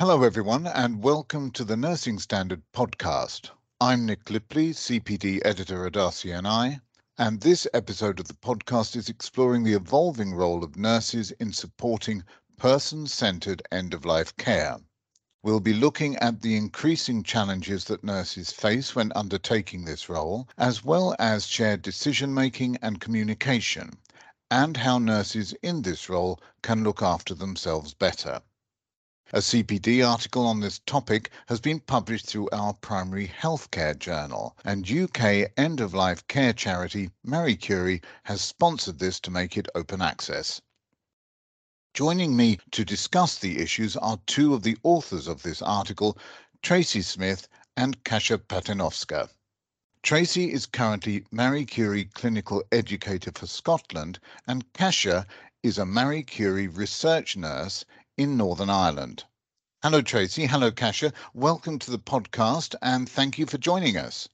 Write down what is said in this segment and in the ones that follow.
Hello, everyone, and welcome to the Nursing Standard podcast. I'm Nick Lipley, CPD editor at RCNI, and this episode of the podcast is exploring the evolving role of nurses in supporting person centered end of life care. We'll be looking at the increasing challenges that nurses face when undertaking this role, as well as shared decision making and communication, and how nurses in this role can look after themselves better. A CPD article on this topic has been published through our primary healthcare journal, and UK end of life care charity Marie Curie has sponsored this to make it open access. Joining me to discuss the issues are two of the authors of this article, Tracy Smith and Kasia Paternoska. Tracy is currently Marie Curie Clinical Educator for Scotland, and Kasia is a Marie Curie research nurse in Northern Ireland. Hello, Tracy. Hello, Kasia. Welcome to the podcast and thank you for joining us.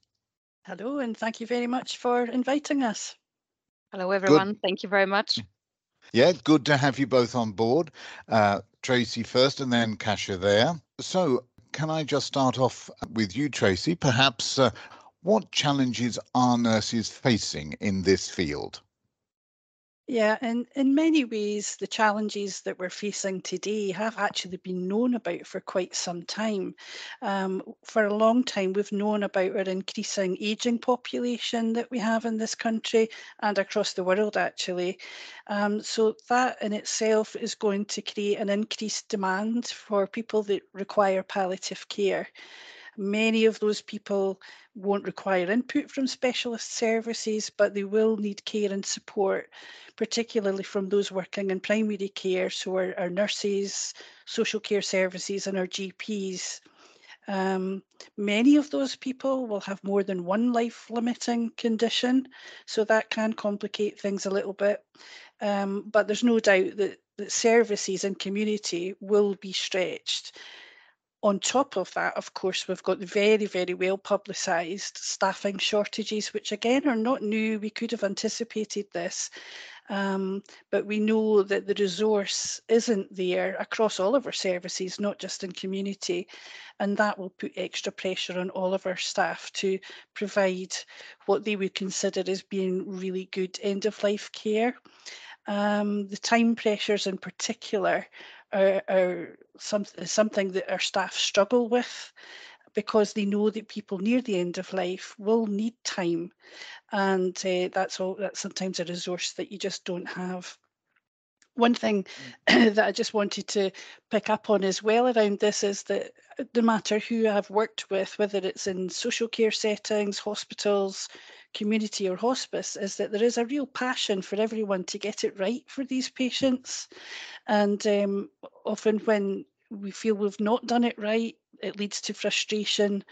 Hello, and thank you very much for inviting us. Hello, everyone. Good. Thank you very much. Yeah, good to have you both on board. Uh, Tracy first and then Kasia there. So, can I just start off with you, Tracy? Perhaps uh, what challenges are nurses facing in this field? Yeah, and in many ways, the challenges that we're facing today have actually been known about for quite some time. Um, for a long time, we've known about our increasing aging population that we have in this country and across the world, actually. Um, so, that in itself is going to create an increased demand for people that require palliative care. Many of those people won't require input from specialist services, but they will need care and support, particularly from those working in primary care, so our, our nurses, social care services, and our GPs. Um, many of those people will have more than one life limiting condition, so that can complicate things a little bit. Um, but there's no doubt that, that services and community will be stretched. On top of that, of course, we've got very, very well publicised staffing shortages, which again are not new. We could have anticipated this, um, but we know that the resource isn't there across all of our services, not just in community, and that will put extra pressure on all of our staff to provide what they would consider as being really good end of life care. Um, the time pressures in particular are, are some, something that our staff struggle with because they know that people near the end of life will need time and uh, that's all that's sometimes a resource that you just don't have one thing mm. that I just wanted to pick up on as well around this is that no matter who I've worked with, whether it's in social care settings, hospitals, community, or hospice, is that there is a real passion for everyone to get it right for these patients. And um, often when we feel we've not done it right, it leads to frustration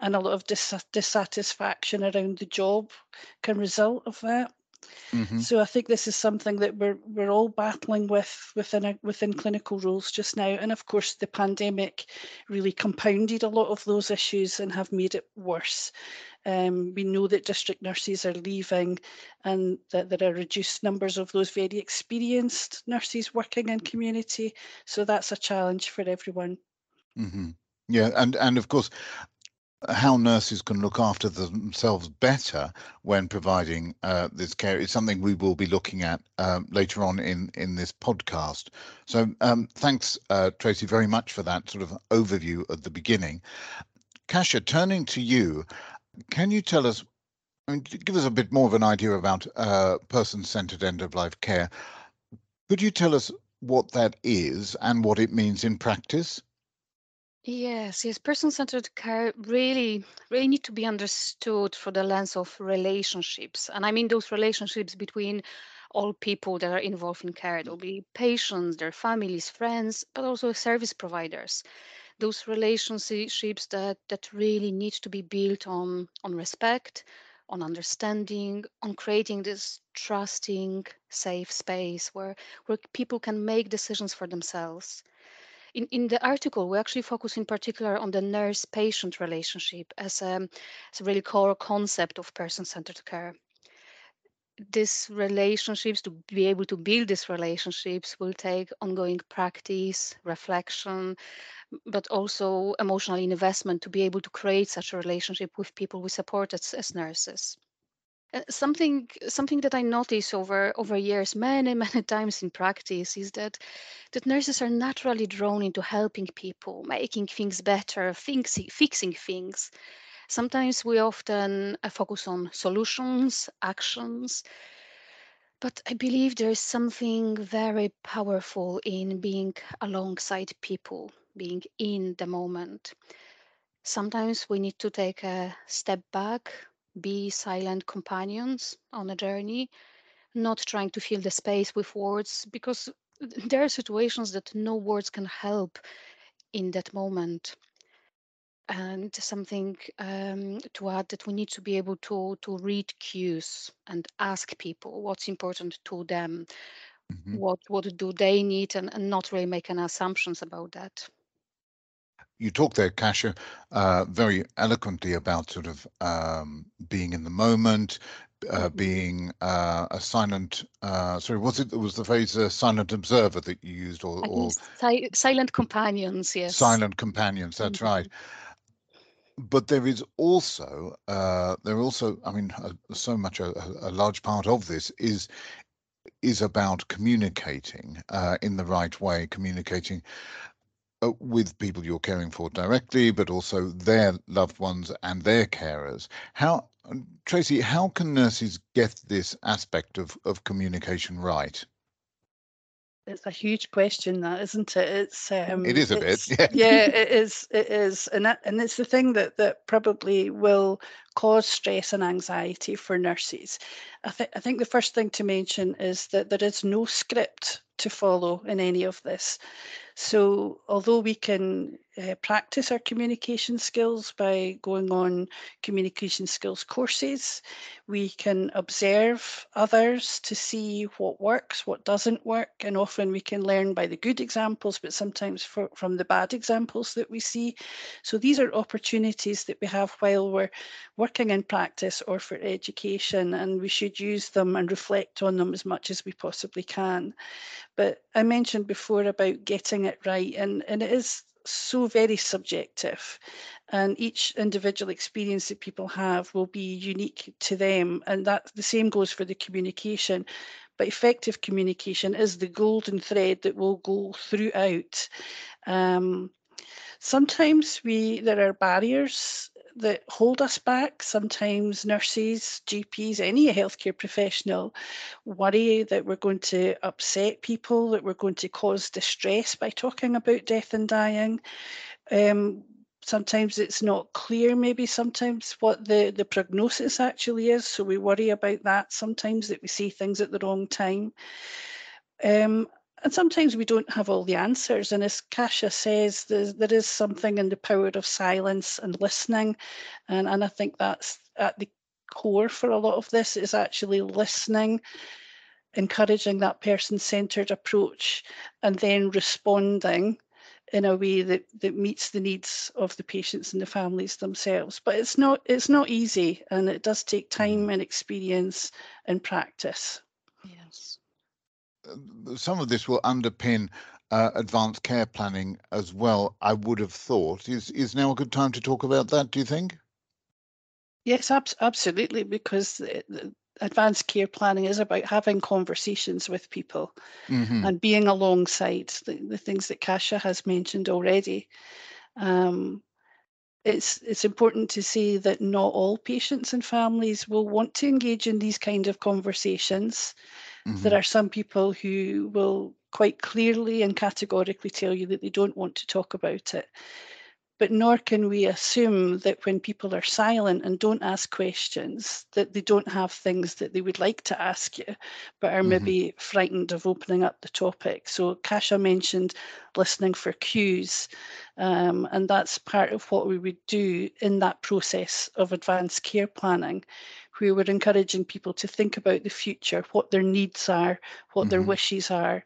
and a lot of dis- dissatisfaction around the job can result of that. Mm-hmm. So I think this is something that we're we're all battling with within a, within clinical roles just now, and of course the pandemic really compounded a lot of those issues and have made it worse. Um, we know that district nurses are leaving, and that there are reduced numbers of those very experienced nurses working in community. So that's a challenge for everyone. Mm-hmm. Yeah, and and of course, how nurses can look after themselves better when providing uh, this care is something we will be looking at um, later on in in this podcast. So um, thanks, uh, Tracy, very much for that sort of overview at the beginning. Kasia, turning to you, can you tell us? I mean, give us a bit more of an idea about uh, person-centered end-of-life care. Could you tell us what that is and what it means in practice? Yes, yes, person-centered care really, really need to be understood through the lens of relationships. And I mean those relationships between all people that are involved in care. There'll be patients, their families, friends, but also service providers. Those relationships that that really need to be built on on respect, on understanding, on creating this trusting, safe space where where people can make decisions for themselves in, in the article, we actually focus in particular on the nurse patient relationship as a, as a really core concept of person centered care. These relationships, to be able to build these relationships, will take ongoing practice, reflection, but also emotional investment to be able to create such a relationship with people we support as, as nurses. Uh, something something that I notice over over years, many many times in practice, is that that nurses are naturally drawn into helping people, making things better, fixing fixing things. Sometimes we often uh, focus on solutions, actions, but I believe there is something very powerful in being alongside people, being in the moment. Sometimes we need to take a step back, be silent companions on a journey, not trying to fill the space with words, because there are situations that no words can help in that moment. And something um, to add that we need to be able to to read cues and ask people what's important to them, Mhm. what what do they need, and, and not really make any assumptions about that. You talked there, Kasia, uh, very eloquently about sort of um, being in the moment, uh, Mhm. being uh, a silent. Uh, sorry, was it was the phrase uh, silent observer that you used, or, or si- silent companions, yes. silent companions? That's Mhm. right. But there is also uh, there are also, I mean, uh, so much a, a- large part of this is is about communicating uh, in the right way, communicating uh, with people you're caring for directly, but also their loved ones and their carers. How, Tracy, how can nurses get this aspect of, of communication right? It's a huge question, that isn't it? It's um, It is a bit, yeah. yeah, it is. It is, and that, and it's the thing that that probably will cause stress and anxiety for nurses. I think I think the first thing to mention is that there is no script to follow in any of this. So, although we can uh, practice our communication skills by going on communication skills courses, we can observe others to see what works, what doesn't work, and often we can learn by the good examples, but sometimes for, from the bad examples that we see. So, these are opportunities that we have while we're working in practice or for education, and we should use them and reflect on them as much as we possibly can. But I mentioned before about getting it right, and, and it is so very subjective. And each individual experience that people have will be unique to them. And that the same goes for the communication. But effective communication is the golden thread that will go throughout. Um, sometimes we there are barriers that hold us back. Sometimes nurses, GPs, any healthcare professional worry that we're going to upset people, that we're going to cause distress by talking about death and dying. Um, sometimes it's not clear, maybe sometimes what the, the prognosis actually is. So we worry about that sometimes that we say things at the wrong time. Um, and sometimes we don't have all the answers. And as Kasia says, there is something in the power of silence and listening. And, and I think that's at the core for a lot of this is actually listening, encouraging that person centered approach, and then responding in a way that, that meets the needs of the patients and the families themselves. But it's not it's not easy and it does take mm-hmm. time and experience and practice. Yes. Uh, Some of this will underpin uh, advanced care planning as well, I would have thought. Is, is now a good time to talk about that, do you think? Yes, abs- absolutely, because the, the advanced care planning is about having conversations with people Mhm. and being alongside the, the things that Kasia has mentioned already. Um, it's it's important to say that not all patients and families will want to engage in these kind of conversations. Mhm. There are some people who will quite clearly and categorically tell you that they don't want to talk about it. But nor can we assume that when people are silent and don't ask questions, that they don't have things that they would like to ask you, but are Mhm. maybe frightened of opening up the topic. So Kasia mentioned listening for cues, um, and that's part of what we would do in that process of advanced care planning, where we're encouraging people to think about the future, what their needs are, what their Mhm. wishes are,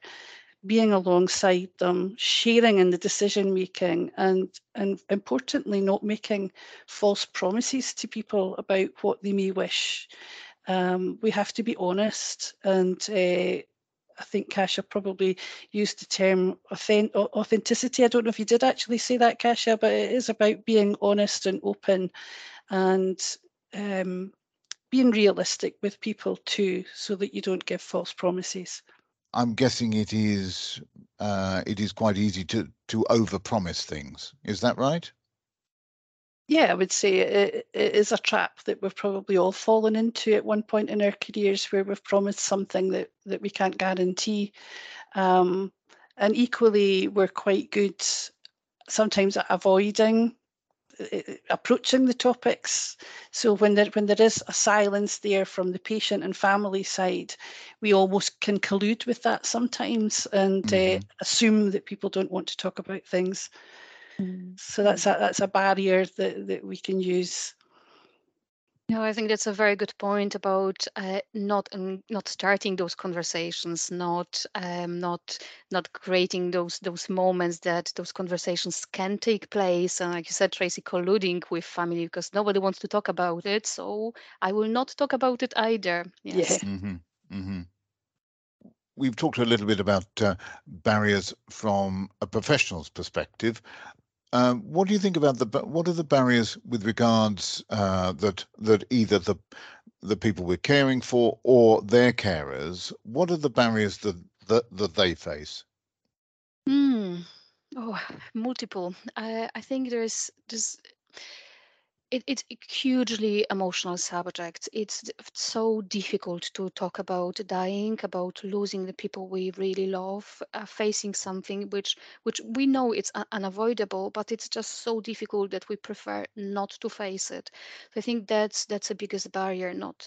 being alongside them, sharing in the decision making, and and importantly, not making false promises to people about what they may wish. Um, we have to be honest and uh, I think Kasia probably used the term authenticity. I don't know if you did actually say that, Kasia, but it is about being honest and open and um, being realistic with people too, so that you don't give false promises. I'm guessing it is uh, it is quite easy to to overpromise things. Is that right? Yeah, I would say it, it is a trap that we've probably all fallen into at one point in our careers where we've promised something that, that we can't guarantee. Um, and equally, we're quite good sometimes at avoiding approaching the topics. So when there when there is a silence there from the patient and family side, we almost can collude with that sometimes and uh, mm-hmm. uh, assume that people don't want to talk about things. Mm. So that's a, that's a barrier that, that we can use. No, I think that's a very good point about uh, not um, not starting those conversations, not um, not not creating those those moments that those conversations can take place. And like you said, Tracy, colluding with family because nobody wants to talk about it. So I will not talk about it either. Yes. Yeah. Mm-hmm. Mm-hmm. We've talked a little bit about uh, barriers from a professional's perspective. Um, what do you think about the what are the barriers with regards uh, that that either the the people we're caring for or their carers? What are the barriers that that, that they face? Hmm. Oh, multiple. I I think there's there's it, it's a hugely emotional subject. It's so difficult to talk about dying, about losing the people we really love, uh, facing something which which we know it's unavoidable, but it's just so difficult that we prefer not to face it. So I think that's that's the biggest barrier. Not,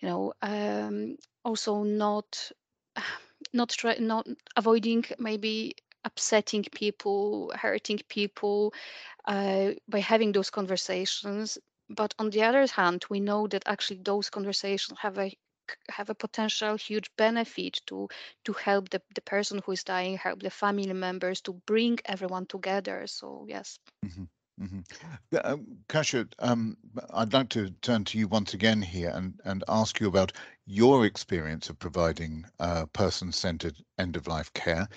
you know, um, also not not try not avoiding maybe upsetting people, hurting people uh, by having those conversations. But on the other hand, we know that actually those conversations have a have a potential huge benefit to to help the, the person who is dying help the family members to bring everyone together so yes mm-hmm. Mm-hmm. Uh, Kasia, um, I'd like to turn to you once again here and, and ask you about your experience of providing uh, person-centered end-of-life care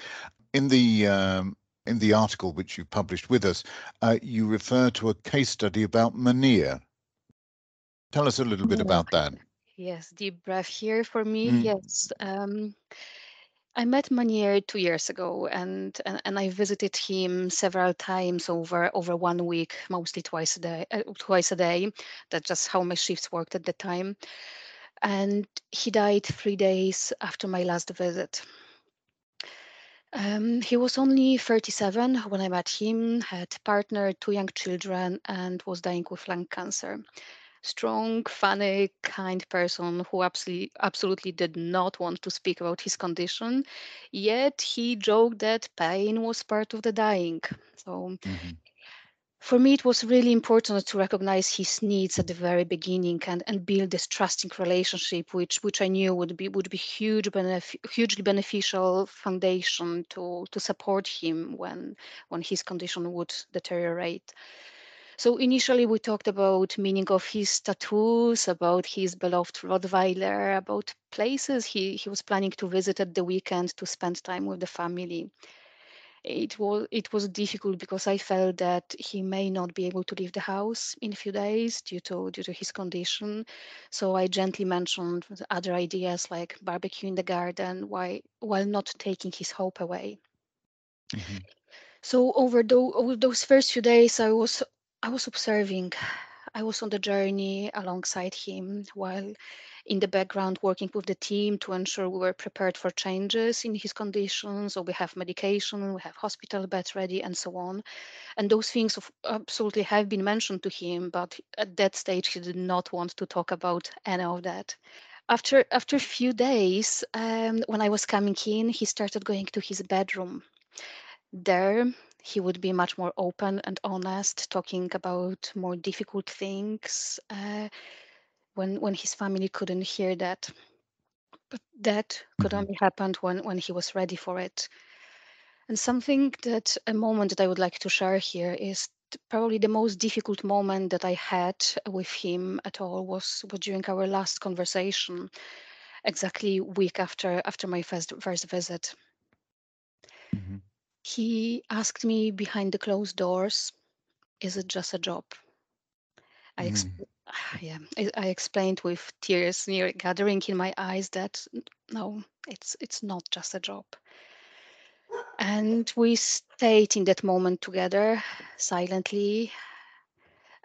in the um, in the article which you published with us, uh, you refer to a case study about Munir. Tell us a little bit about that. Yes, deep breath here for me. Mm. Yes. Um, I met Munir two years ago, and, and and I visited him several times over over one week, mostly twice a day. Uh, twice a day. That's just how my shifts worked at the time. And he died three days after my last visit. Um, he was only 37 when I met him, had partner, two young children, and was dying with lung cancer. Strong, funny, kind person who absolutely, absolutely did not want to speak about his condition. Yet he joked that pain was part of the dying. So mm-hmm for me, it was really important to recognize his needs at the very beginning and, and build this trusting relationship, which which I knew would be would be huge benef- hugely beneficial foundation to to support him when when his condition would deteriorate. So initially, we talked about meaning of his tattoos, about his beloved Rottweiler, about places he, he was planning to visit at the weekend to spend time with the family it was it was difficult because I felt that he may not be able to leave the house in a few days due to due to his condition. So I gently mentioned other ideas like barbecue in the garden, while while not taking his hope away. Mm-hmm. So over, the, over those first few days, I was I was observing. I was on the journey alongside him while in the background working with the team to ensure we were prepared for changes in his conditions. So we have medication, we have hospital beds ready, and so on. And those things absolutely have been mentioned to him, but at that stage he did not want to talk about any of that. After after a few days, um, when I was coming in, he started going to his bedroom. There, he would be much more open and honest, talking about more difficult things. Uh, when when his family couldn't hear that. But that could mm-hmm. only happen when when he was ready for it. And something that a moment that I would like to share here is probably the most difficult moment that I had with him at all was, was during our last conversation. exactly week after after my first first visit. Mhm. He asked me behind the closed doors, "Is it just a job?" I ex- Mm. yeah, I, I explained with tears near gathering in my eyes that no, it's it's not just a job. And we stayed in that moment together silently.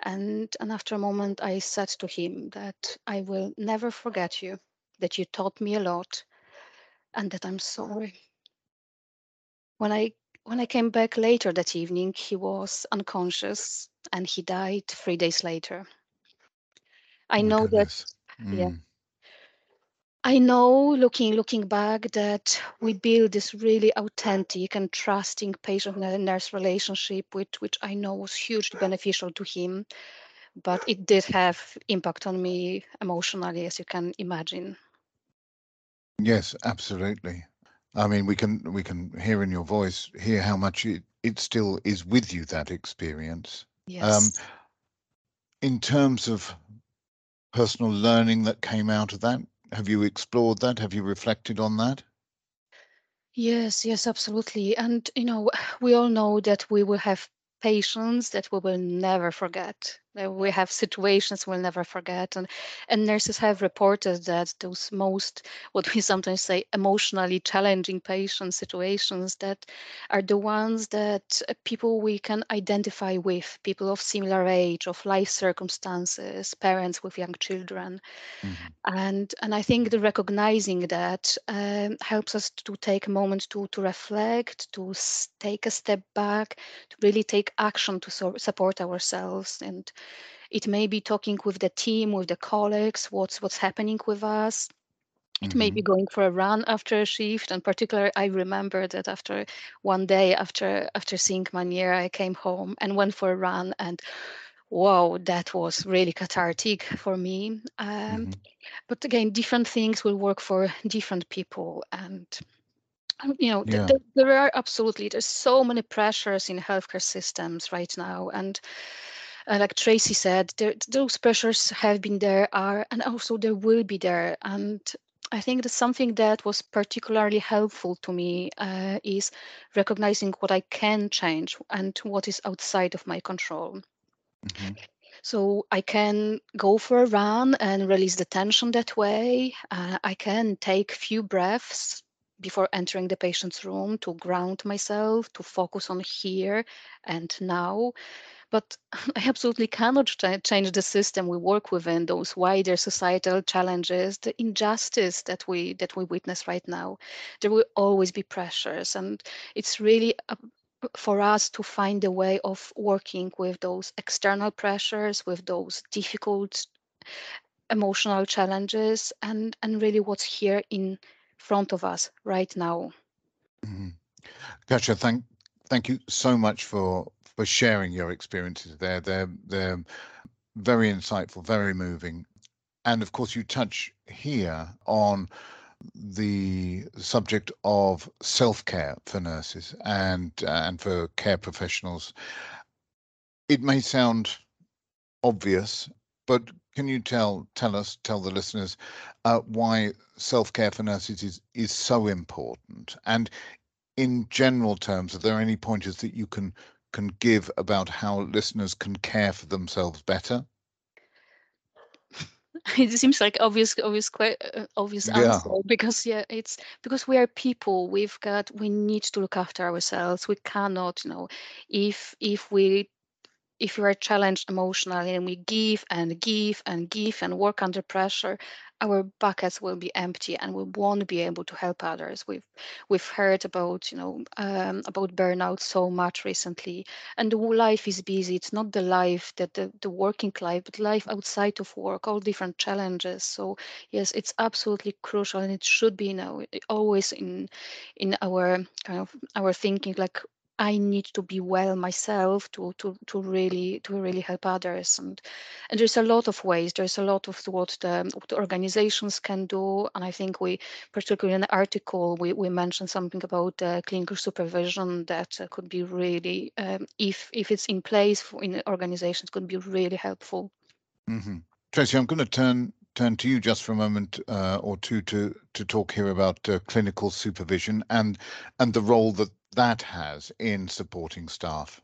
And, and after a moment, I said to him that I will never forget you, that you taught me a lot, and that I'm sorry. When I when I came back later that evening, he was unconscious and he died three days later. I My know that goodness. yeah, Mm. I know looking looking back that we built this really authentic and trusting patient and nurse relationship which which I know was hugely beneficial to him, but it did have impact on me emotionally as you can imagine. Yes, absolutely. I mean, we can we can hear in your voice, hear how much it, it still is with you, that experience. Yes. In terms of personal learning that came out of that, have you explored that? Have you reflected on that? Yes, yes, absolutely. And you know, we all know that we will have patients that we will never forget. We have situations we'll never forget. And and nurses have reported that those most what we sometimes say emotionally challenging patient situations that are the ones that uh, people we can identify with, people of similar age, of life circumstances, parents with young children Mhm. and and i think the recognizing that um, helps us to take a moment to to reflect to take a step back to really take action to so- support ourselves and it may be talking with the team with the colleagues what's what's happening with us it may be Mhm. going for a run after a shift and particularly i remember that after one day after after seeing Munir i came home and went for a run and wow that was really cathartic for me um, Mhm. but again different things will work for different people and um, you know th- th- there are absolutely there's so many pressures in healthcare systems right now and uh, like tracy said there, those pressures have been there are and also there will be there and I think that something that was particularly helpful to me uh, is recognizing what I can change and what is outside of my control. Mhm. So I can go for a run and release the tension that way. Uh, I can take few breaths before entering the patient's room to ground myself, to focus on here and now. But I absolutely cannot ch- change the system we work within, those wider societal challenges, the injustice that we that we witness right now. There will always be pressures, and it's really up for us to find a way of working with those external pressures, with those difficult emotional challenges, and and really what's here in front of us right now. Mhm. Kasia, thank thank you so much for for sharing your experiences there. They're they're very insightful, very moving. And of course, you touch here on the subject of self-care for nurses and and for care professionals. It may sound obvious, but can you tell tell us tell the listeners uh, why self-care for nurses is is so important? And in general terms, are there any pointers that you can can give about how listeners can care for themselves better? it seems like obvious obvious uh, obvious Yeah. answer because yeah it's because we are people we've got we need to look after ourselves we cannot you know if if we if we are challenged emotionally and we give and give and give and work under pressure, our buckets will be empty and we won't be able to help others. We've we've heard about you know um, about burnout so much recently, and the life is busy. It's not the life that the, the working life, but life outside of work, all different challenges. So yes, it's absolutely crucial, and it should be you know always in in our kind of our thinking like I need to be well myself to to to really to really help others. And and there's a lot of ways. There's a lot of what the, what the organizations can do. And I think we particularly in the article we, we mentioned something about uh, clinical supervision that uh, could be really um, if if it's in place for, in organizations could be really helpful. hmm Tracy, I'm going to turn turn to you just for a moment uh, or two to to talk here about uh, clinical supervision and and the role that that has in supporting staff.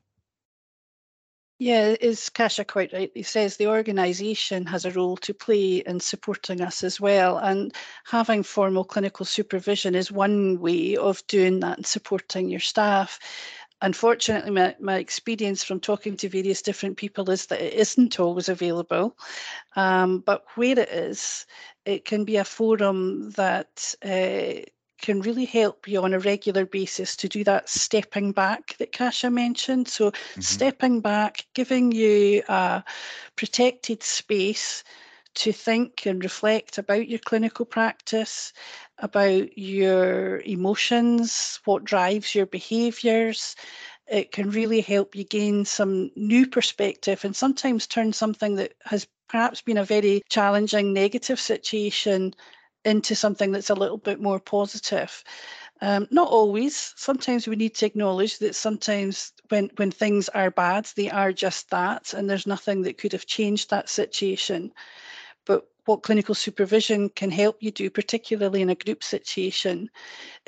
Yeah, as Kasia quite rightly says, the organisation has a role to play in supporting us as well. And having formal clinical supervision is one way of doing that and supporting your staff. Unfortunately, my, my experience from talking to various different people is that it isn't always available. Um, but where it is, it can be a forum that uh, can really help you on a regular basis to do that stepping back that Kasia mentioned. So, mm-hmm. stepping back, giving you a protected space to think and reflect about your clinical practice, about your emotions, what drives your behaviors. It can really help you gain some new perspective and sometimes turn something that has perhaps been a very challenging negative situation into something that's a little bit more positive. Um, not always. Sometimes we need to acknowledge that sometimes when when things are bad, they are just that, and there's nothing that could have changed that situation. But what clinical supervision can help you do, particularly in a group situation,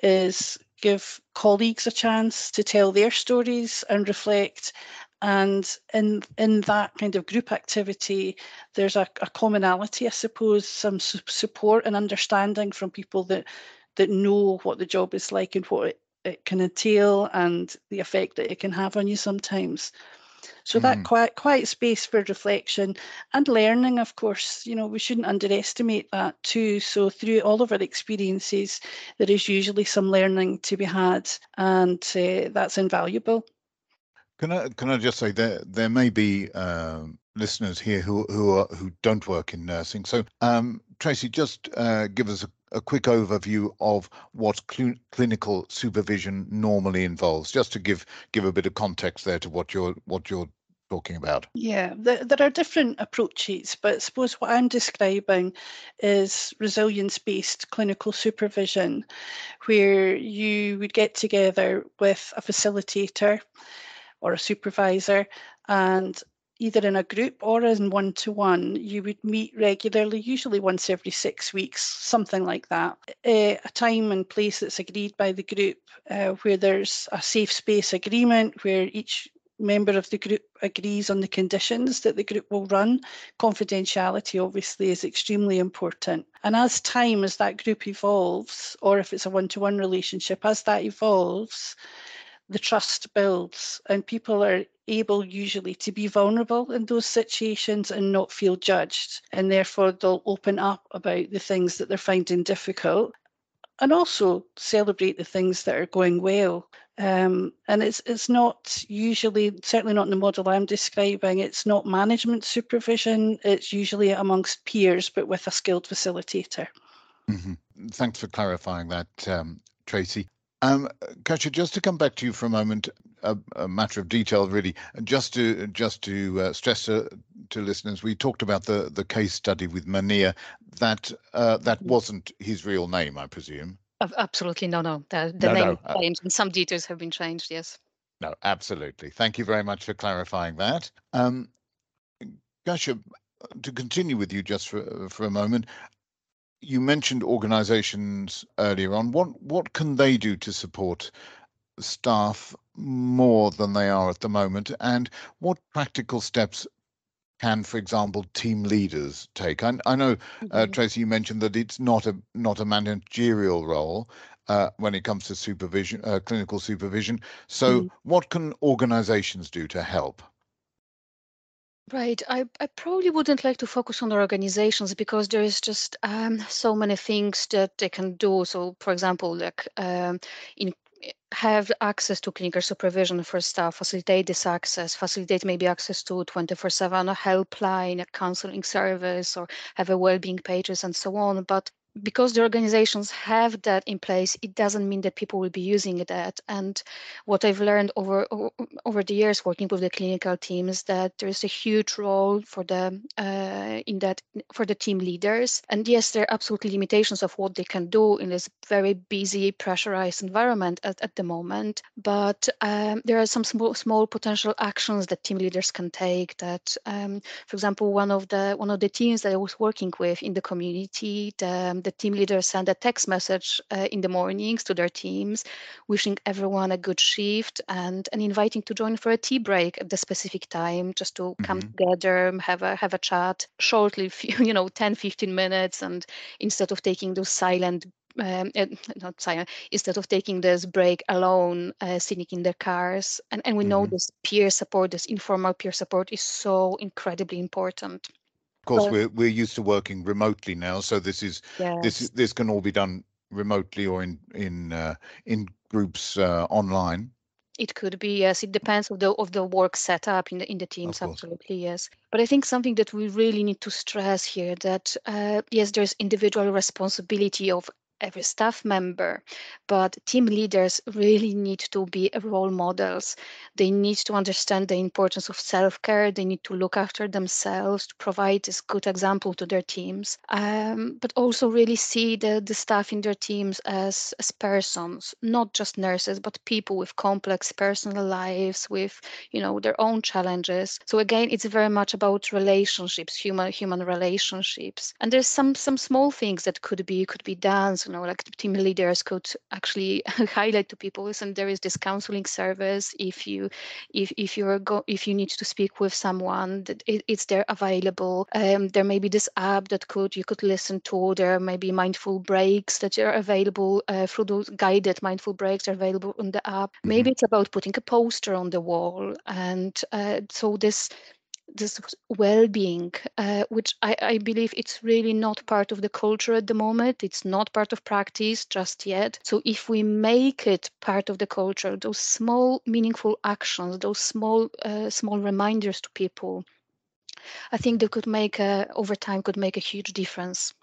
is give colleagues a chance to tell their stories and reflect and in in that kind of group activity there's a, a commonality i suppose some su- support and understanding from people that that know what the job is like and what it, it can entail and the effect that it can have on you sometimes. So mm. that quiet quiet space for reflection and learning of course. You know we shouldn't underestimate that too. So through all of our experiences there is usually some learning to be had and uh, that's invaluable can I can I just say there there may be um, listeners here who who are, who don't work in nursing. So um, Tracy, just uh, give us a, a, quick overview of what cl- clinical supervision normally involves, just to give give a bit of context there to what you're what you're talking about. Yeah, there, there are different approaches, but I suppose what I'm describing is resilience based clinical supervision, where you would get together with a facilitator or a supervisor and either in a group or in one to one, you would meet regularly, usually once every six weeks, something like that. A time and place that's agreed by the group uh, where there's a safe space agreement where each member of the group agrees on the conditions that the group will run. Confidentiality, obviously, is extremely important. And as time, as that group evolves, or if it's a one to one relationship, as that evolves, the trust builds and people are able usually to be vulnerable in those situations and not feel judged and therefore they'll open up about the things that they're finding difficult and also celebrate the things that are going well um, and it's it's not usually certainly not in the model I'm describing. It's not management supervision. It's usually amongst peers, but with a skilled facilitator. Mm-hmm. Thanks for clarifying that, um, Tracy. Um, Kasia, just to come back to you for a moment, a, a matter of detail, really, just to just to uh, stress to, to, listeners, we talked about the the case study with Munir. That uh, that wasn't his real name, I presume. Absolutely, no, no. The, the no, name no. Uh changed, and some details have been changed. Yes. No, absolutely. Thank you very much for clarifying that. Um, Kasia, to continue with you just for for a moment, you mentioned organizations earlier on. What what can they do to support staff more than they are at the moment? And what practical steps can, for example, team leaders take? I, I know, uh, mm-hmm. Tracy, you mentioned that it's not a not a managerial role uh, when it comes to supervision, uh, clinical supervision. So, mm. what can organizations do to help? Right. I, I probably wouldn't like to focus on the organizations because there is just um, so many things that they can do. So, for example, like um, in have access to clinical supervision for staff, facilitate this access, facilitate maybe access to 24/7 helpline, a counseling service, or have a well-being pages and so on. But because the organizations have that in place, it doesn't mean that people will be using that. And what I've learned over over the years working with the clinical teams that there is a huge role for the uh, in that for the team leaders. And yes, there are absolutely limitations of what they can do in this very busy, pressurized environment at, at the moment. But um, there are some small small potential actions that team leaders can take. That, um, for example, one of the one of the teams that I was working with in the community, the, the team leaders send a text message uh, in the mornings to their teams, wishing everyone a good shift and, and inviting to join for a tea break at the specific time, just to mm-hmm. come together, have a have a chat shortly, you know, 10, 15 minutes, and instead of taking those silent um, uh, not silent, instead of taking this break alone, uh, sitting in their cars. And, and we know mm-hmm. this peer support, this informal peer support is so incredibly important course, so, we're we're used to working remotely now, so this is yes. this this can all be done remotely or in in uh, in groups uh, online. It could be yes. It depends of the of the work setup in the in the teams. Absolutely yes. But I think something that we really need to stress here that uh, yes, there's individual responsibility of every staff member, but team leaders really need to be role models. They need to understand the importance of self care. They need to look after themselves to provide this good example to their teams, um, but also really see the, the staff in their teams as, as persons, not just nurses, but people with complex personal lives, with you know their own challenges. So again, it's very much about relationships, human human relationships. And there's some some small things that could be could be done you know like team leaders could actually highlight to people listen there is this counseling service. If you if if you're go if you need to speak with someone that it, it's there available. Um, there may be this app that could you could listen to. There may be mindful breaks that are available uh, through those guided mindful breaks are available on the app. Mm-hmm. maybe it's about putting a poster on the wall and uh, so this this well-being uh, which I, I, believe it's really not part of the culture at the moment. It's not part of practice just yet. So if we make it part of the culture those small meaningful actions those small uh, small reminders to people i think they could make a, over time could make a huge difference.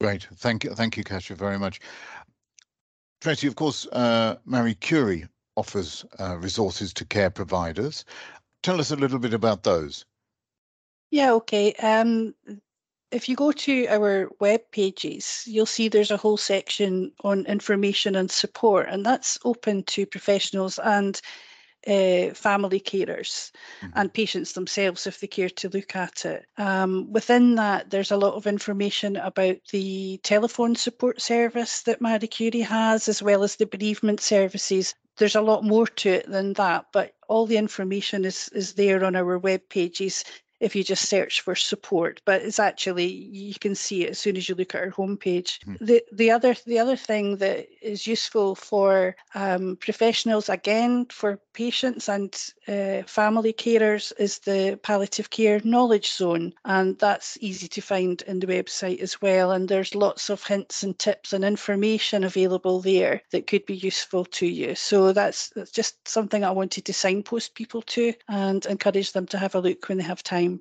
Great. Thank you thank you Kasia very much. Tracy of course uh, Marie Curie offers uh, resources to care providers tell us a little bit about those. Yeah, okay. Um, if you go to our web pages, you'll see there's a whole section on information and support, and that's open to professionals and uh, family carers mm-hmm. and patients themselves if they care to look at it. Um, within that, there's a lot of information about the telephone support service that Marie Curie has, as well as the bereavement services there's a lot more to it than that, but all the information is is there on our web pages if you just search for support but it's actually you can see it as soon as you look at our homepage. Mm. the the other the other thing that is useful for um, professionals again for patients and uh, family carers is the palliative care knowledge zone and that's easy to find in the website as well and there's lots of hints and tips and information available there that could be useful to you. So that's, that's just something i wanted to signpost people to and encourage them to have a look when they have time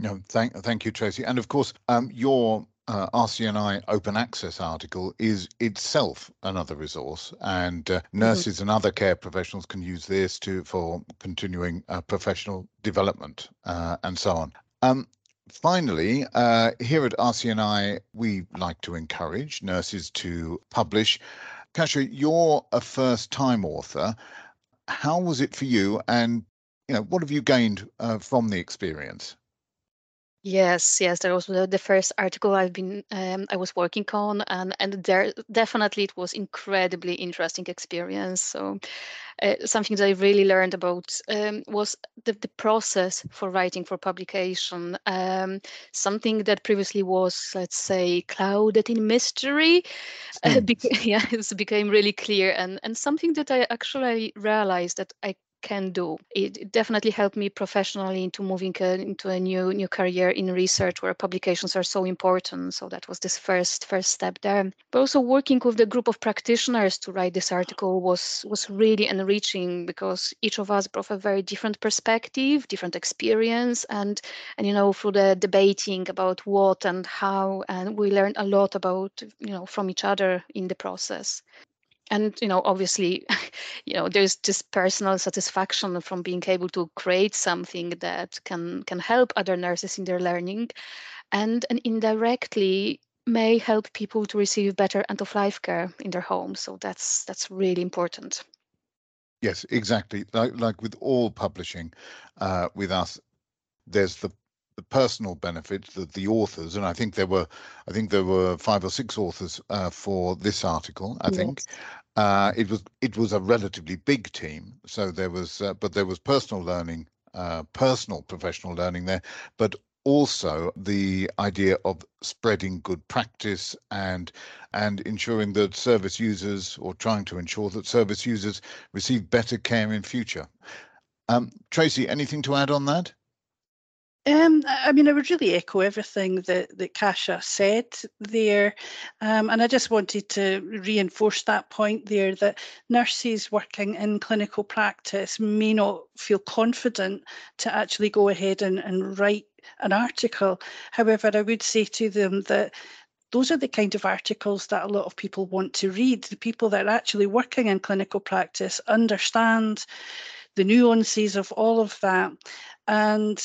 no, thank thank you, Tracy. And of course, um, your uh, RCNI open access article is itself another resource, and uh, mm-hmm. nurses mm-hmm. and other care professionals can use this to for continuing uh, professional development uh, and so on. Um, finally, uh, here at RCNI, we like to encourage nurses to publish. Kasia, you're a first-time author. How was it for you, and you know what have you gained uh, from the experience? Yes, yes, that was the, the first article I've been um, I was working on, and and there definitely it was incredibly interesting experience. So uh, something that I really learned about um, was the, the process for writing for publication. Um, something that previously was, let's say, clouded in mystery, uh, beca- yeah, it became really clear, and and something that I actually realized that I can do. It definitely helped me professionally into moving uh, into a new new career in research where publications are so important. So that was this first first step there. But also working with the group of practitioners to write this article was was really enriching because each of us brought a very different perspective, different experience, and and you know through the debating about what and how, and we learned a lot about you know from each other in the process and you know obviously you know there's just personal satisfaction from being able to create something that can can help other nurses in their learning and and indirectly may help people to receive better end of life care in their homes so that's that's really important. Yes exactly. Like like with all publishing uh, with us there's the the personal benefit that the authors. And i think there were i think there were five or six authors uh, for this article i yes. think uh, it was it was a relatively big team, so there was uh, but there was personal learning, uh, personal professional learning there, but also the idea of spreading good practice and and ensuring that service users or trying to ensure that service users receive better care in future. Um, Tracy, anything to add on that? Um, I mean, I would really echo everything that, that Kasia said there. Um, and I just wanted to reinforce that point there that nurses working in clinical practice may not feel confident to actually go ahead and, and write an article. However, I would say to them that those are the kind of articles that a lot of people want to read. The people that are actually working in clinical practice understand the nuances of all of that. And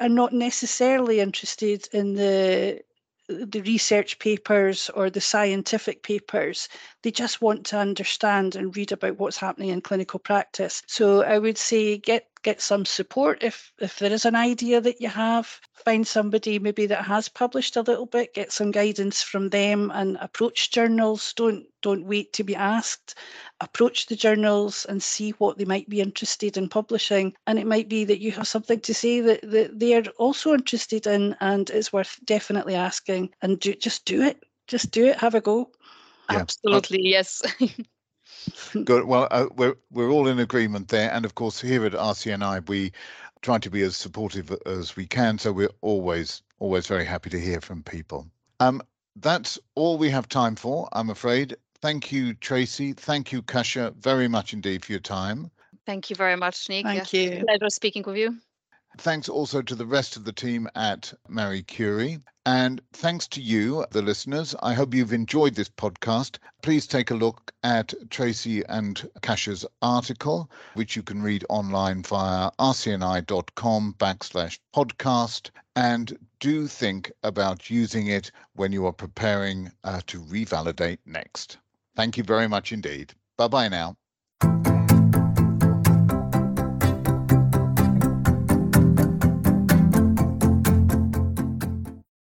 are not necessarily interested in the the research papers or the scientific papers. They just want to understand and read about what's happening in clinical practice. So I would say get get some support if if there is an idea that you have. Find somebody maybe that has published a little bit get some guidance from them and approach journals. Don't don't wait to be asked. Approach the journals and see what they might be interested in publishing. And it might be that you have something to say that, that they're also interested in and it's worth definitely asking. And do, just do it. Just do it. Have a go. Yeah. absolutely. Yes Good. Well, uh, we're we're all in agreement there, and of course, here at RCNI, we try to be as supportive as we can. So we're always always very happy to hear from people. Um, that's all we have time for, I'm afraid. Thank you, Tracy. Thank you, Kasia, very much indeed for your time. Thank you very much, Nick. Thank you. Pleasure speaking with you. Thanks also to the rest of the team at Marie Curie. And thanks to you, the listeners. I hope you've enjoyed this podcast. Please take a look at Tracy and Kasia's article, which you can read online via rcni.com backslash podcast. And do think about using it when you are preparing uh, to revalidate next. Thank you very much indeed. Bye bye now.